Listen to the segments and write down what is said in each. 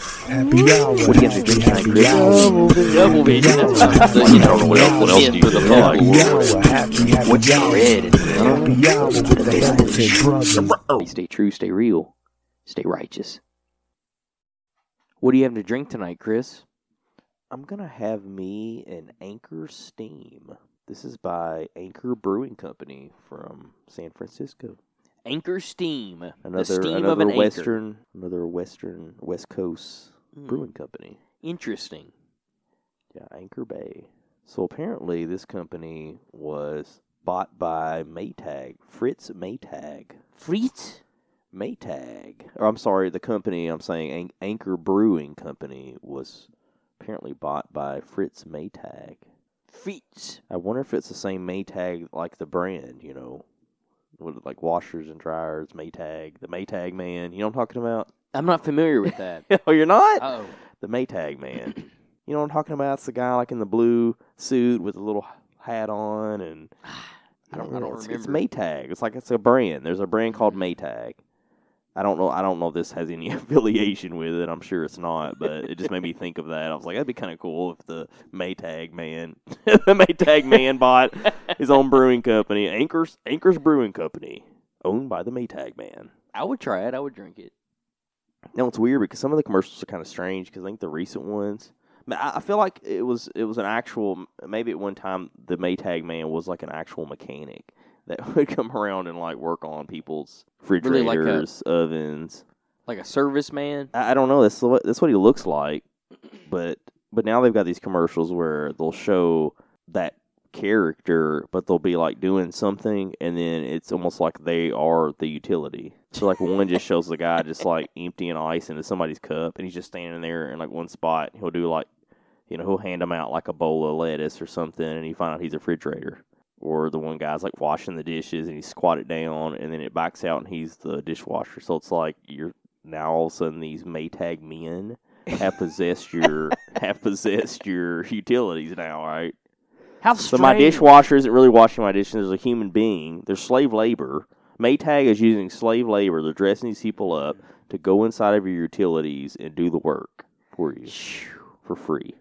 Happy hour. What do you have to drink tonight, Chris? Double vision. That's what, you know, what else, what else do you for the have? Happy hour. Happy, happy What's hour. red and Happy hour with the Hamilton brothers. Stay true, stay real, stay righteous. What do you have to drink tonight, Chris? I'm gonna have me an Anchor Steam. This is by Anchor Brewing Company from San Francisco. Anchor Steam. Another the steam another of an western another western West Coast anchor. Hmm, brewing company. Interesting. Yeah, Anchor Bay. So apparently this company was bought by Maytag, Fritz Maytag. Fritz? Maytag. Or I'm sorry, the company I'm saying An- Anchor Brewing Company was apparently bought by Fritz Maytag. Fritz. I wonder if it's the same Maytag like the brand, you know, with like washers and dryers, Maytag, the Maytag man. You know what I'm talking about? I'm not familiar with that. oh, you're not? oh. the Maytag man. you know what I'm talking about? It's the guy like in the blue suit with a little hat on, and I don't, I don't it's, remember. It's Maytag. It's like it's a brand. There's a brand called Maytag. I don't know. I don't know if this has any affiliation with it. I'm sure it's not, but it just made me think of that. I was like, that'd be kind of cool if the Maytag man, the Maytag man bought his own brewing company, Anchors Anchors Brewing Company, owned by the Maytag man. I would try it. I would drink it. Now it's weird because some of the commercials are kind of strange. Because I think the recent ones, I, mean, I I feel like it was it was an actual. Maybe at one time the Maytag man was like an actual mechanic that would come around and like work on people's Really like a- refrigerators, ovens. Like a serviceman. I, I don't know. That's what that's what he looks like. But but now they've got these commercials where they'll show that character, but they'll be like doing something, and then it's almost like they are the utility. So like one just shows the guy just like emptying ice into somebody's cup, and he's just standing there in like one spot. He'll do like, you know, he'll hand them out like a bowl of lettuce or something, and you find out he's a refrigerator. Or the one guy's like washing the dishes, and he squatted down, and then it backs out, and he's the dishwasher. So it's like you're now all of a sudden these Maytag men have possessed your have possessed your utilities now, right? How So my dishwasher isn't really washing my dishes. There's a human being. There's slave labor. Maytag is using slave labor. They're dressing these people up to go inside of your utilities and do the work for you for free.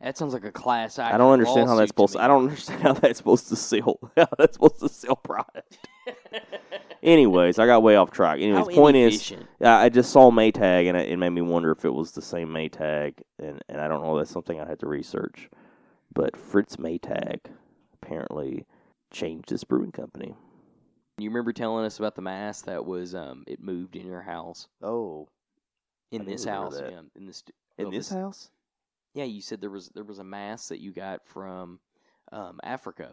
That sounds like a class I don't understand how that's supposed. to I don't understand how that's supposed to sell. How that's supposed to sell product. Anyways, I got way off track. Anyways, How point is. I just saw Maytag and it, made me wonder if it was the same Maytag, and and I don't know. That's something I had to research. But Fritz Maytag apparently changed his brewing company. You remember telling us about the mass that was um it moved in your house Oh, in I this house yeah in this in well, this house? Yeah you said there was there was a mask that you got from um Africa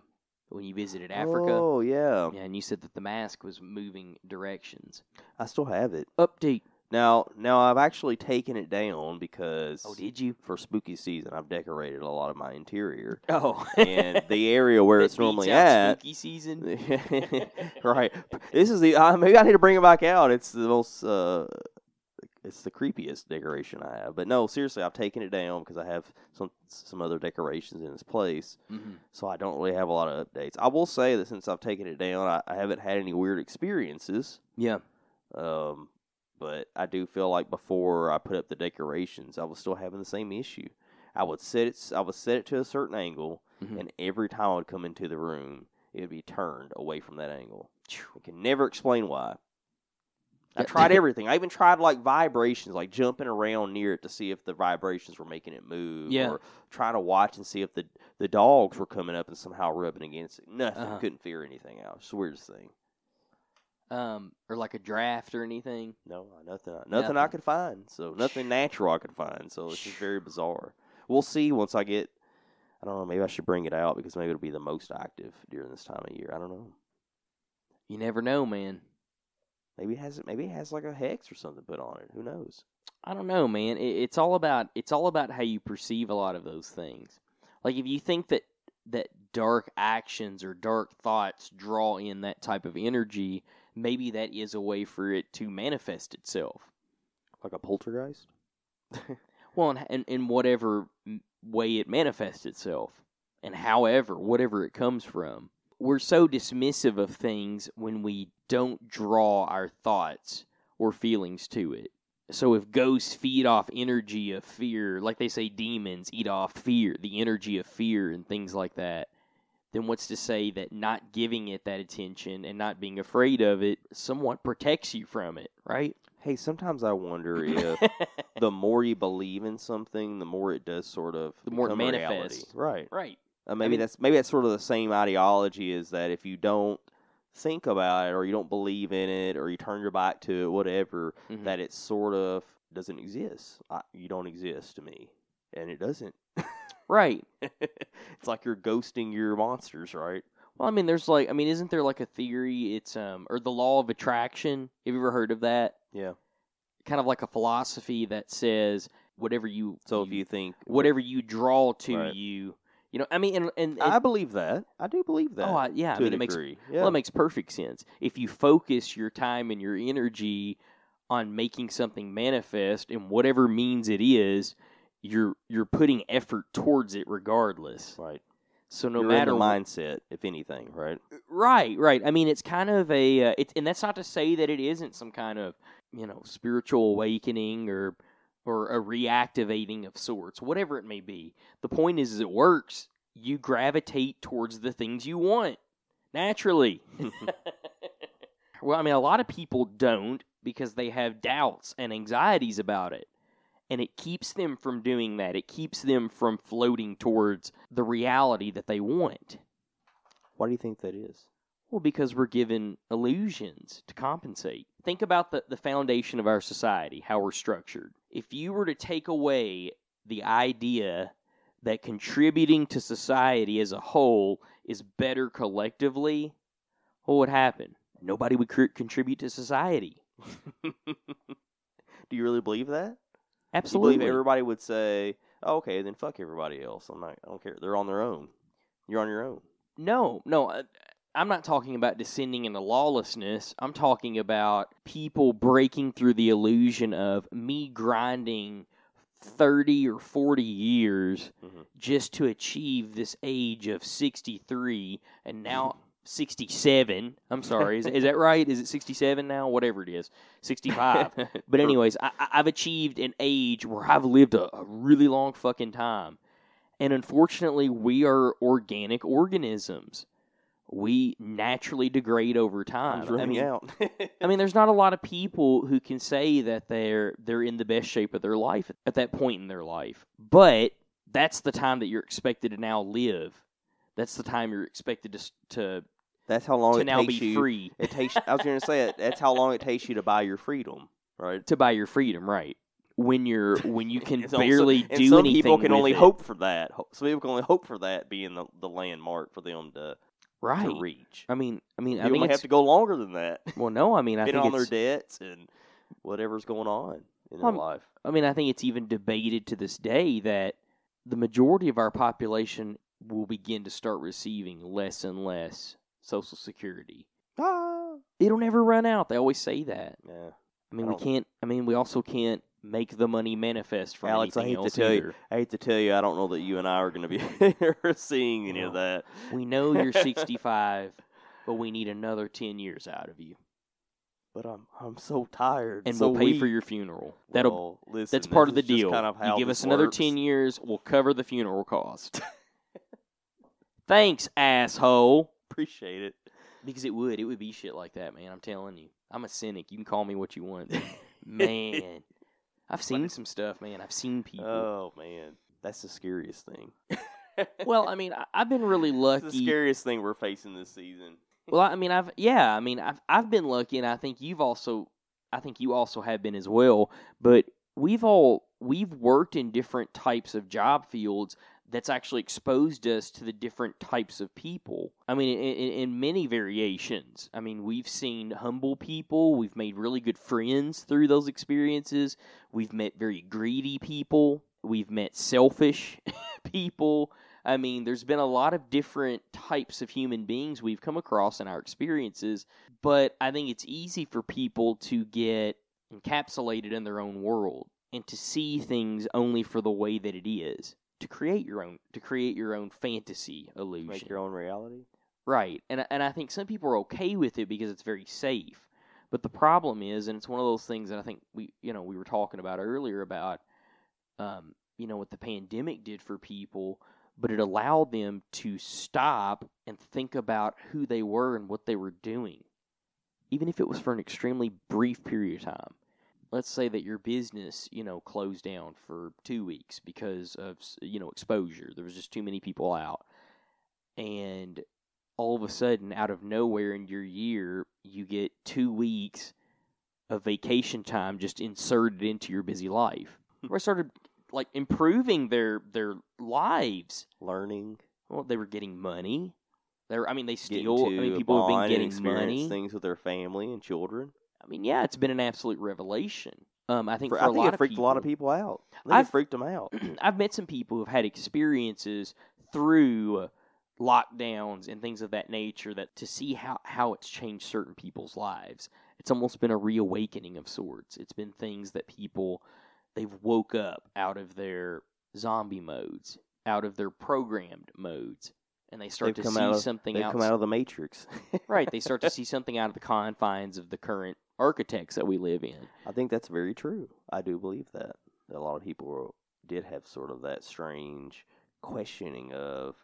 when you visited Africa Oh yeah, yeah and you said that the mask was moving directions I still have it. update Now, now I've actually taken it down because oh did you for spooky season I've decorated a lot of my interior, oh and the area where it's normally at. spooky season right. This is the uh, maybe I need to bring it back out. It's the most uh, it's the creepiest decoration I have. But no, seriously, I've taken it down because I have some some other decorations in its place. Mhm. So I don't really have a lot of updates. I will say that since I've taken it down, I, I haven't had any weird experiences. yeah Um, but I do feel like before I put up the decorations, I was still having the same issue. I would set it. I would set it to a certain angle, Mhm. and every time I would come into the room, it would be turned away from that angle. I can never explain why. I tried everything. I even tried like vibrations, like jumping around near it to see if the vibrations were making it move, Yeah. or trying to watch and see if the the dogs were coming up and somehow rubbing against it. Nothing. Uh-huh. Couldn't figure anything out. It's the weirdest thing. um or like a draft or anything No, nothing. Nothing I could find. So nothing natural I could find. So it's just very bizarre. We'll see once I get. I don't know. Maybe I should bring it out because maybe it'll be the most active during this time of year. I don't know. you never know man Maybe it has. Maybe it has like a hex or something put on it. Who knows? I don't know, man. It, it's all about it's all about how you perceive a lot of those things. Like if you think that that dark actions or dark thoughts draw in that type of energy, maybe that is a way for it to manifest itself. Like a poltergeist. Well, in, in, in whatever way it manifests itself, and however, whatever it comes from. We're so dismissive of things when we don't draw our thoughts or feelings to it. So if ghosts feed off energy of fear, like they say demons eat off fear, the energy of fear and things like that, then what's to say that not giving it that attention and not being afraid of it somewhat protects you from it, right? Hey, sometimes I wonder if the more you believe in something, the more it does sort of The more it a reality. Right. right. Uh, maybe mean- that's maybe that's sort of the same ideology is that if you don't think about it or you don't believe in it or you turn your back to it, whatever, Mhm. that it sort of doesn't exist. I, you don't exist to me, and it doesn't. Right. it's like you're ghosting your monsters, right? Well, I mean, there's like, I mean, isn't there like a theory? It's um, or the law of attraction. Have you ever heard of that? Yeah. Kind of like a philosophy that says whatever you So if you think whatever you draw to Right. you, you know, I mean, and and I believe that, I do believe that. oh, I, yeah, I mean, it makes degree. well, it makes perfect sense. If you focus your time and your energy on making something manifest in whatever means it is, you're you're putting effort towards it regardless. right. So no You're matter in the what- mindset, if anything, right? Right, right. I mean, it's kind of a, uh, it's, and that's not to say that it isn't some kind of, you know, spiritual awakening or, or a reactivating of sorts, whatever it may be. The point is, is it works. You gravitate towards the things you want naturally. well, I mean, a lot of people don't because they have doubts and anxieties about it. And it keeps them from doing that. It keeps them from floating towards the reality that they want. Why do you think that is? Well, because we're given illusions to compensate. Think about the, the foundation of our society, how we're structured. If you were to take away the idea that contributing to society as a whole is better collectively, what would happen? Nobody would cr- contribute to society. Do you really believe that? You Absolutely. believe everybody would say, oh, "Okay, then fuck everybody else." I'm not. I don't care. They're on their own. You're on your own. No, no. Uh, I'm not talking about descending into lawlessness. I'm talking about people breaking through the illusion of me grinding 30 or 40 years Mhm. just to achieve this age of 63 and now 67. I'm sorry. Is, is that right? Is it 67 now? Whatever it is. 65. But anyways, I, I've achieved an age where I've lived a, a really long fucking time, and unfortunately, we are organic organisms. We naturally degrade over time. Time's I mean, out. I mean, there's not a lot of people who can say that they're they're in the best shape of their life at that point in their life. But that's the time that you're expected to now live. That's the time you're expected to to That's how long to it now takes be you. free It takes. I was going to say it. That's how long it takes you to buy your freedom, right? to buy your freedom, right? When you're when you can also- barely and do some anything. people can only it. hope for that. Some people can only hope for that being the, the landmark for them to, right. to reach. I mean, I mean, I People think have to go longer than that, well, no, I mean, I think on their it's, debts and whatever's going on in Um, their life. I mean, I think it's even debated to this day that the majority of our population will begin to start receiving less and less Social Security. Ah, It'll never run out. They always say that. yeah. I mean, I we can't. I mean, we also can't make the money manifest from Alex, I hate to tell you- either. I hate to tell you, I don't know that you and I are going to be seeing any of that. We know you're 65, but we need another 10 years out of you, But I'm I'm so tired. and so we'll pay for your funeral. That'll. Well, listen, That's part of the this is just deal. Kind of you give us another works. 10 years, we'll cover the funeral cost. Thanks, asshole. Appreciate it. Because it would. It would be shit like that, man. I'm telling you. I'm a cynic. You can call me what you want. man. I've seen some stuff, man. I've seen people. Oh man, that's the scariest thing. well, I mean, I, I've been really It's lucky. the scariest thing we're facing this season. Well, I mean, I've yeah, I mean, I've I've been lucky, and I think you've also, I think you also have been as well. But we've all we've worked in different types of job fields that's actually exposed us to the different types of people. I mean, in, in, many variations. I mean, we've seen humble people. We've made really good friends through those experiences. We've met very greedy people. We've met selfish people. I mean, there's been a lot of different types of human beings we've come across in our experiences, but I think it's easy for people to get encapsulated in their own world and to see things only for the way that it is. To create your own to create your own fantasy illusion. Make your own reality. Right. And and I think some people are okay with it because it's very safe. But the problem is, and it's one of those things that I think we, you know, we were talking about earlier about, um, you know, what the pandemic did for people, but it allowed them to stop and think about who they were and what they were doing, even if it was for an extremely brief period of time. Let's say that your business, you know, closed down for two weeks because of, you know, exposure. There was just too many people out. And all of a sudden, out of nowhere in your year, you get two weeks of vacation time just inserted into your busy life. Where I started like improving their their lives. Learning, Well, they were getting money. They were, I mean, they still. I to mean, people have been getting money. things with their family and children. I mean, yeah, it's been an absolute revelation. Um, I think For- for, I a think lot it freaked of a lot of people out. I it freaked them out. I've met some people who've had experiences through lockdowns and things of that nature that to see how, how it's changed certain people's lives. It's almost been a reawakening of sorts. It's been things that people they've woke up out of their zombie modes, out of their programmed modes, and they start They've to see out of- something They've come out of the matrix. right, they start to see something out of the confines of the current architects that we live in. I think that's very true. I do believe that. a lot of people did have sort of that strange questioning of,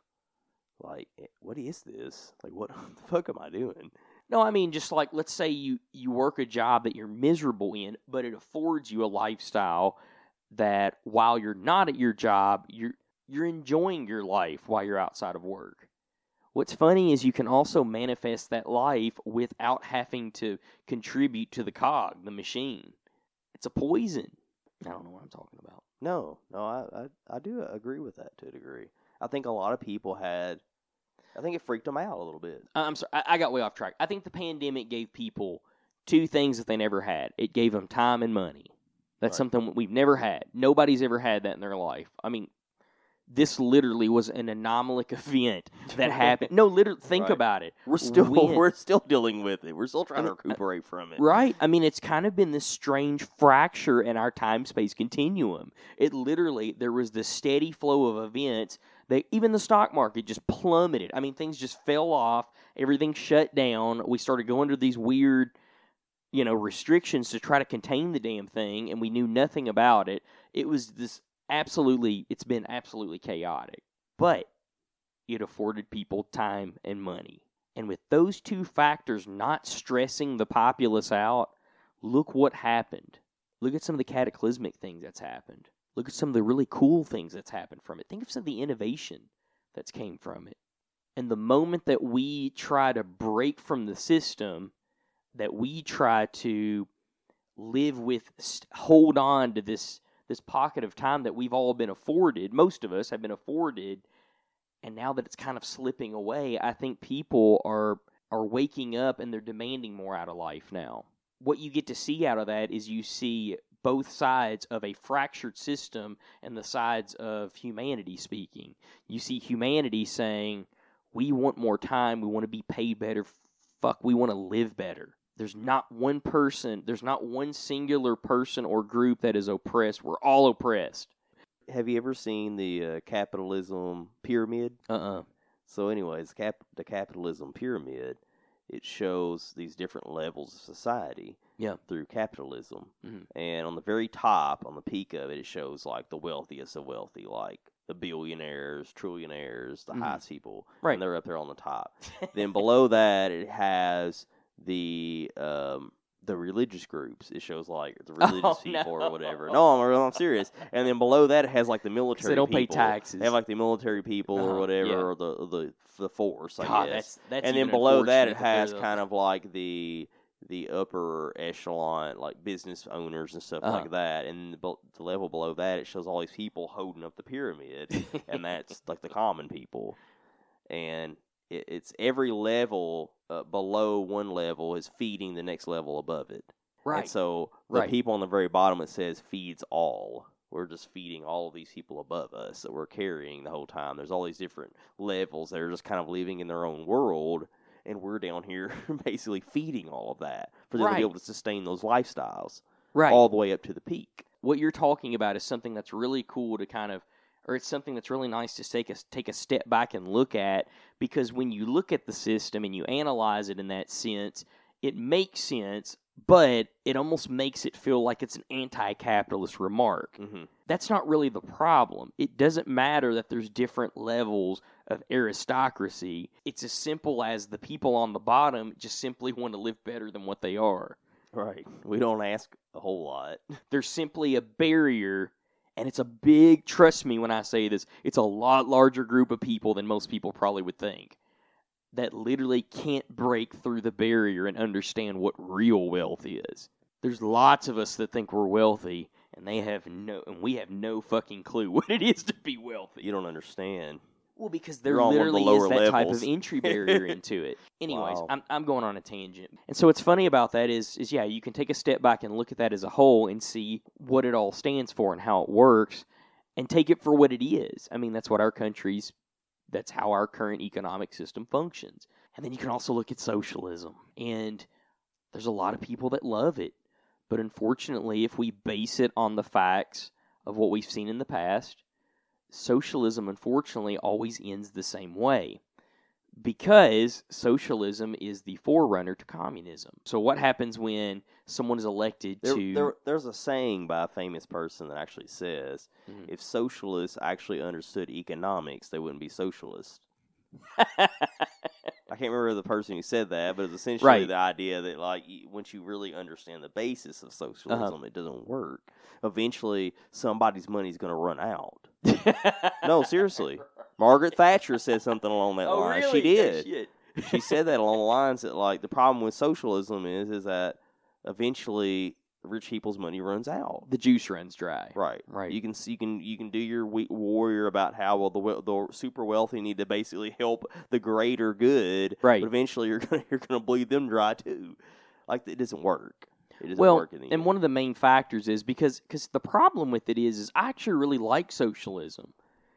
like, eh, what is this? Like, what the fuck am I doing? No, I mean just like let's say you you work a job that you're miserable in, but it affords you a lifestyle that while you're not at your job, you're you're enjoying your life while you're outside of work. What's funny is you can also manifest that life without having to contribute to the cog, the machine. It's a poison. I don't know what I'm talking about. No, no, I, I, I do agree with that to a degree. I think a lot of people had, I think it freaked them out a little bit. I'm sorry, I, I got way off track. I think the pandemic gave people two things that they never had. It gave them time and money. That's Right. something we've never had. Nobody's ever had that in their life. I mean, this literally was an anomalic event that happened. No, literally, think Right. about it. We're still When- we're still dealing with it. We're still trying to recuperate from it. Right. I mean, it's kind of been this strange fracture in our time space continuum. It literally, there was this steady flow of events that even the stock market just plummeted. I mean, things just fell off. Everything shut down. We started going to these weird, you know, restrictions to try to contain the damn thing, and we knew nothing about it. It was this absolutely, it's been absolutely chaotic. But it afforded people time and money. And with those two factors not stressing the populace out, look what happened. Look at some of the cataclysmic things that's happened. Look at some of the really cool things that's happened from it. Think of some of the innovation that's came from it. And the moment that we try to break from the system, that we try to live with, hold on to this this pocket of time that we've all been afforded. Most of us have been afforded and now that it's kind of slipping away, I think people are are waking up and they're demanding more out of life now. What you get to see out of that is you see both sides of a fractured system and the sides of humanity speaking. You see humanity saying, "We want more time, we want to be paid better, fuck, we want to live better." There's not one person, there's not one singular person or group that is oppressed. We're all oppressed. Have you ever seen the uh, capitalism pyramid? Uh-uh. So, anyways, cap the capitalism pyramid it shows these different levels of society. Yeah. Through capitalism, Mhm. and on the very top, on the peak of it, it shows like the wealthiest of wealthy, like the billionaires, trillionaires, the Mhm. highest people, Right. and they're up there on the top. then below that, it has the um, the religious groups. It shows like the religious Oh, people no. or whatever. No, I'm, I'm serious. And then below that, it has like the military. they don't pay taxes. They have like the military people or Uh-huh, whatever, yeah. or the the the force. I God, guess. that's that's and then below that, it has kind of like the the upper echelon, like business owners and stuff Uh-huh. like that. And the, the level below that, it shows all these people holding up the pyramid, and that's like the common people. And it, it's every level uh, below one level is feeding the next level above it. right. And so the Right. people on the very bottom it says feeds all. We're just feeding all of these people above us that we're carrying the whole time. There's all these different levels that are just kind of living in their own world, and we're down here basically feeding all of that for them to be able to sustain those lifestyles right. all the way up to the peak. what you're talking about is something that's really cool to kind of or it's something that's really nice to take a take a step back and look at because when you look at the system and you analyze it in that sense, it makes sense, but it almost makes it feel like it's an anti-capitalist remark. hmm That's not really the problem. It doesn't matter that there's different levels of aristocracy. It's as simple as the people on the bottom just simply want to live better than what they are. Right. We don't ask a whole lot. There's simply a barrier and it's a big trust me when I say this, it's a lot larger group of people than most people probably would think that literally can't break through the barrier and understand what real wealth is. There's lots of us that think we're wealthy and they have no and we have no fucking clue what it is to be wealthy. You don't understand. Well, because there You're on the literally is that type of entry barrier into it. Anyways, Wow. I'm I'm going on a tangent. And so what's funny about that is is yeah, you can take a step back and look at that as a whole and see what it all stands for and how it works and take it for what it is. I mean, that's what our country's that's how our current economic system functions. And then you can also look at socialism. And there's a lot of people that love it. But unfortunately, if we base it on the facts of what we've seen in the past, socialism unfortunately always ends the same way because socialism is the forerunner to communism. So what happens when someone is elected There, to there, there's a saying by a famous person that actually says, Mhm. if socialists actually understood economics, they wouldn't be socialists. I can't remember the person who said that, but it's essentially Right. the idea that, like, once you really understand the basis of socialism, uh-huh. it doesn't work. Eventually, somebody's money's going to run out. No, seriously. Margaret Thatcher said something along that oh, line. really? She did. she said that along the lines that, like, the problem with socialism is, is that eventually rich people's money runs out. The juice runs dry. Right, Right. You can you can you can do your warrior about how well the the super wealthy need to basically help the greater good, Right. But eventually you're gonna you're gonna bleed them dry too. Like it doesn't work. It doesn't well, work in the and end. one of the main factors is because because the problem with it is is I actually really like socialism.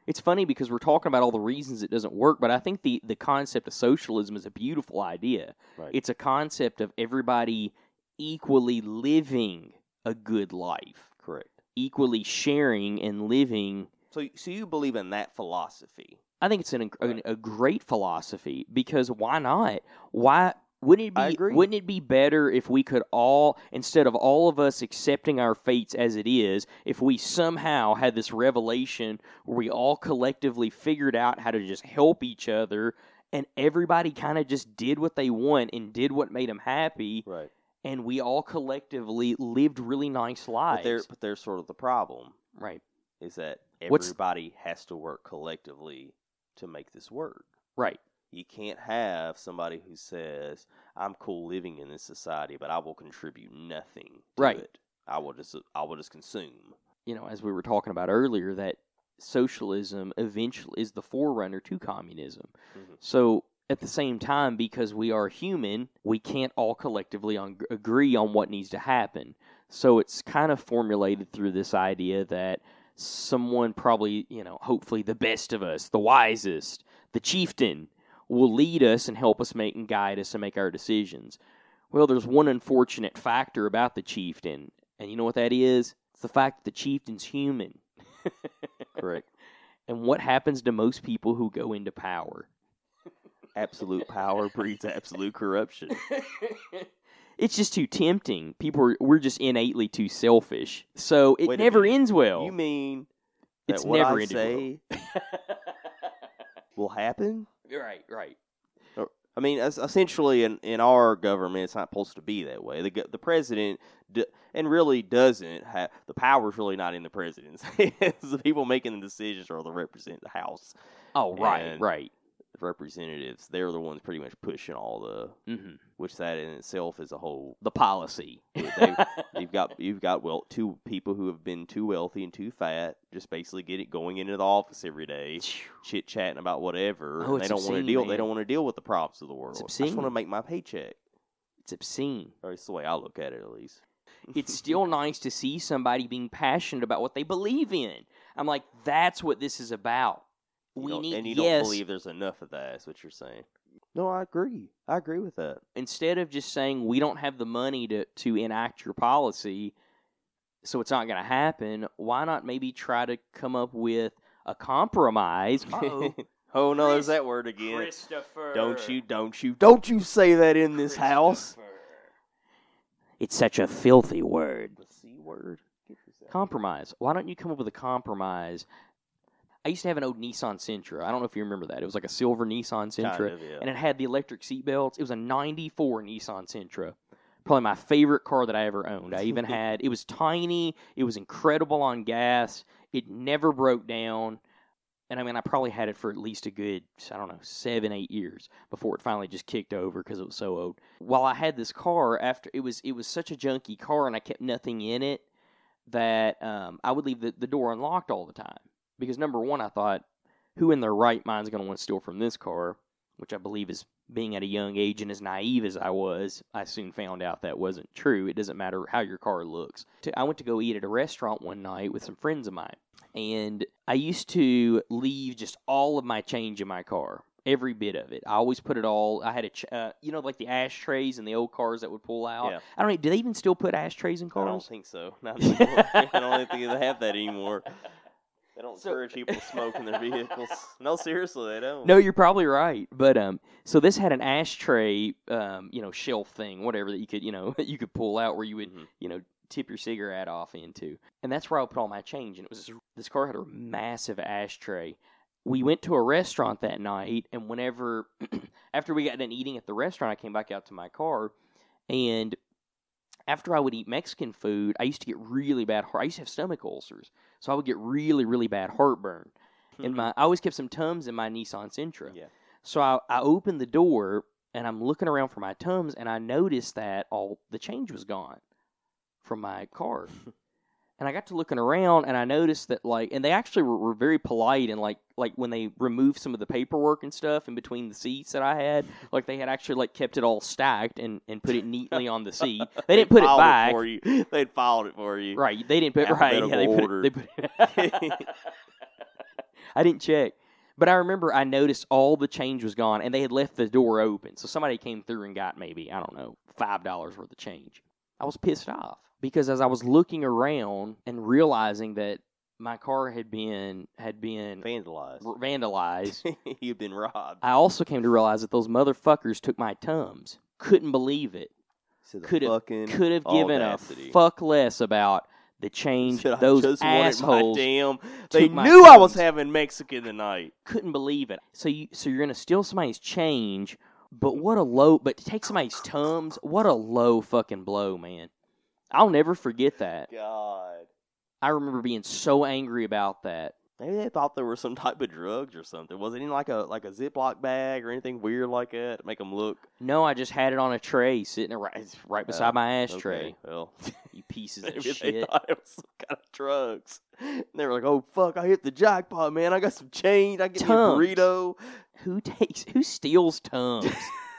It's funny because we're talking about all the reasons it doesn't work, but I think the the concept of socialism is a beautiful idea. Right. It's a concept of everybody equally living a good life, correct. equally sharing and living. So so you believe in that philosophy? I think it's an, Right. a, great philosophy because why not? Why wouldn't it be wouldn't it be better if we could all instead of all of us accepting our fates as it is, if we somehow had this revelation where we all collectively figured out how to just help each other and everybody kind of just did what they want and did what made them happy Right. And we all collectively lived really nice But lives. there but there's sort of the problem right. is that What's- everybody has to work collectively to make this work. Right. You can't have somebody who says, "I'm cool living in this society, but I will contribute nothing to Right. it. I will just I will just consume." you know, as we were talking about earlier, that socialism eventually is the forerunner to communism. Mhm. So at the same time, because we are human, we can't all collectively on, agree on what needs to happen. So it's kind of formulated through this idea that someone probably, you know, hopefully the best of us, the wisest, the chieftain, will lead us and help us make and guide us and make our decisions. Well, there's one unfortunate factor about the chieftain, and you know what that is? It's the fact that the chieftain's human. Correct. And what happens to most people who go into power? Absolute power breeds absolute corruption. it's just too tempting. People are we're just innately too selfish. So it Wait a never minute. ends well. You mean that it's what never I ended say will happen? right, right. I mean, es- essentially, in, in our government, it's not supposed to be that way. The go- the president d- and really doesn't have the power's really not in the president's. it's the people making the decisions are the represent the House. Oh, right, And- right. Representatives, they're the ones pretty much pushing all the, hmm which that in itself is a whole. The policy. They, you've got you've got well two people who have been too wealthy and too fat, just basically get it going into the office every day, chit chatting about whatever. Oh, they don't want to deal. man. They don't want to deal with the problems of the world. I just want to make my paycheck. it's obscene. Or it's the way I look at it, at least. It's still nice to see somebody being passionate about what they believe in. I'm like, that's what this is about. You We don't- need and you yes, don't believe there's enough of that. Is what you're saying? No, I agree. I agree with that. instead of just saying we don't have the money to, to enact your policy, so it's not going to happen, why not maybe try to come up with a compromise? Uh-oh. oh no, there's that word again. Christopher. Don't you? Don't you? Don't you say that in this house? It's such a filthy word. The C word. Compromise. Why don't you come up with a compromise? I used to have an old Nissan Sentra. I don't know if you remember that. It was like a silver Nissan Sentra, Kind of, yeah. and it had the electric seat belts. It was a '94 Nissan Sentra. Probably my favorite car that I ever owned. I even had. It was tiny. It was incredible on gas. It never broke down. And I mean, I probably had it for at least a good, I don't know, seven, eight years before it finally just kicked over because it was so old. While I had this car, after it was, it was such a junky car, and I kept nothing in it that um, I would leave the, the door unlocked all the time. Because number one, I thought, who in their right mind is going to want to steal from this car? Which I believe is being at a young age and as naive as I was, I soon found out that wasn't true. It doesn't matter how your car looks. I went to go eat at a restaurant one night with some friends of mine, and I used to leave just all of my change in my car. Every bit of it. I always put it all. I had a, ch- uh, you know, like the ashtrays in the old cars that would pull out. Yeah. I don't know. Do they even still put ashtrays in cars? I don't think so. Not anymore. I don't think they have that anymore. They don't So- encourage people to smoke in their vehicles. No, seriously, they don't. No, you're probably right. But um, so this had an ashtray, um, you know, shelf thing, whatever that you could, you know, you could pull out where you would, Mhm. you know, tip your cigarette off into, and that's where I would put all my change. And it was this car had a massive ashtray. We went to a restaurant that night, and whenever after we got done eating at the restaurant, I came back out to my car, and after I would eat Mexican food, I used to get really bad. heart I used to have stomach ulcers, so I would get really, really bad heartburn. And hmm. my I always kept some tums in my Nissan Sentra. Yeah. So I, I opened the door and I'm looking around for my tums and I noticed that all the change was gone from my car. and I got to looking around and I noticed that like and they actually were, were very polite and like like when they removed some of the paperwork and stuff in between the seats that I had, like they had actually like kept it all stacked and, and put it neatly on the seat. They didn't put it back. for you. They'd filed it for you. Right, they didn't put right. Yeah, they put, it, they put it. I didn't check, but I remember I noticed all the change was gone, and they had left the door open. So somebody came through and got maybe I don't know five dollars worth of change. I was pissed off because as I was looking around and realizing that my car had been had been Vandalized. vandalized, You've been robbed. I also came to realize that those motherfuckers took my tums. Couldn't believe it. The Could have could have given audacity. a fuck less about the change I those just wanted my assholes damn. They my knew I was having Mexican tonight. couldn't believe it. So you so you're gonna steal somebody's change, but what a low but to take somebody's tums, what a low fucking blow, man. I'll never forget that. God. I remember being so angry about that. Maybe they thought there were some type of drugs or something. Was it in like a like a Ziploc bag or anything weird like that to make them look? No, I just had it on a tray sitting right, right beside Oh, my ashtray. Okay, well, You pieces of they shit. thought it was some kind of drugs. And they were like, "Oh fuck, I hit the jackpot, man! I got some change. I get me a burrito." Who takes who steals tums?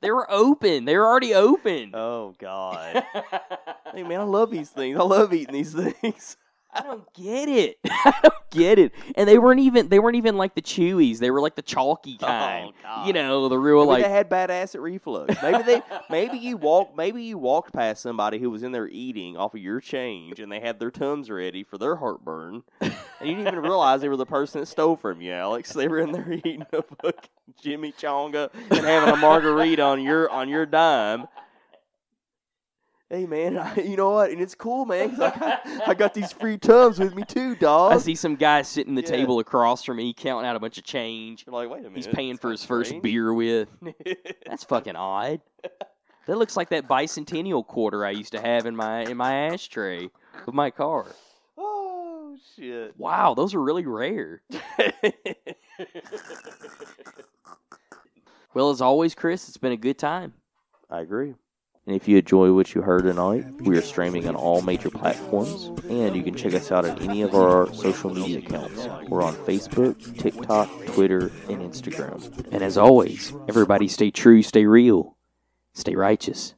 they were open. They were already open. Oh god. hey man, I love these things. I love eating these things. I don't get it. I don't get it. And they weren't even they weren't even like the chewies. They were like the chalky oh, kind. Oh, God. you know, the real Maybe like they had bad acid reflux. Maybe they maybe you walked maybe you walked past somebody who was in there eating off of your change and they had their tums ready for their heartburn. And you didn't even realize they were the person that stole from you, Alex. They were in there eating a fucking chimichanga and having a margarita on your on your dime. Hey man, I, you know what? And it's cool, man, 'cause I got, I got these free tums with me too, dog. I see some guy sitting at the Yeah. table across from me counting out a bunch of change. You're like, wait a minute. He's paying for his first beer with. That's fucking odd. That looks like that bicentennial quarter I used to have in my in my ashtray of my car. oh shit. Wow, those are really rare. Well, as always, Chris, it's been a good time. I agree. And if you enjoy what you heard tonight, we are streaming on all major platforms, and you can check us out at any of our social media accounts. We're on Facebook, TikTok, Twitter, and Instagram. And as always, everybody stay true, stay real, stay righteous.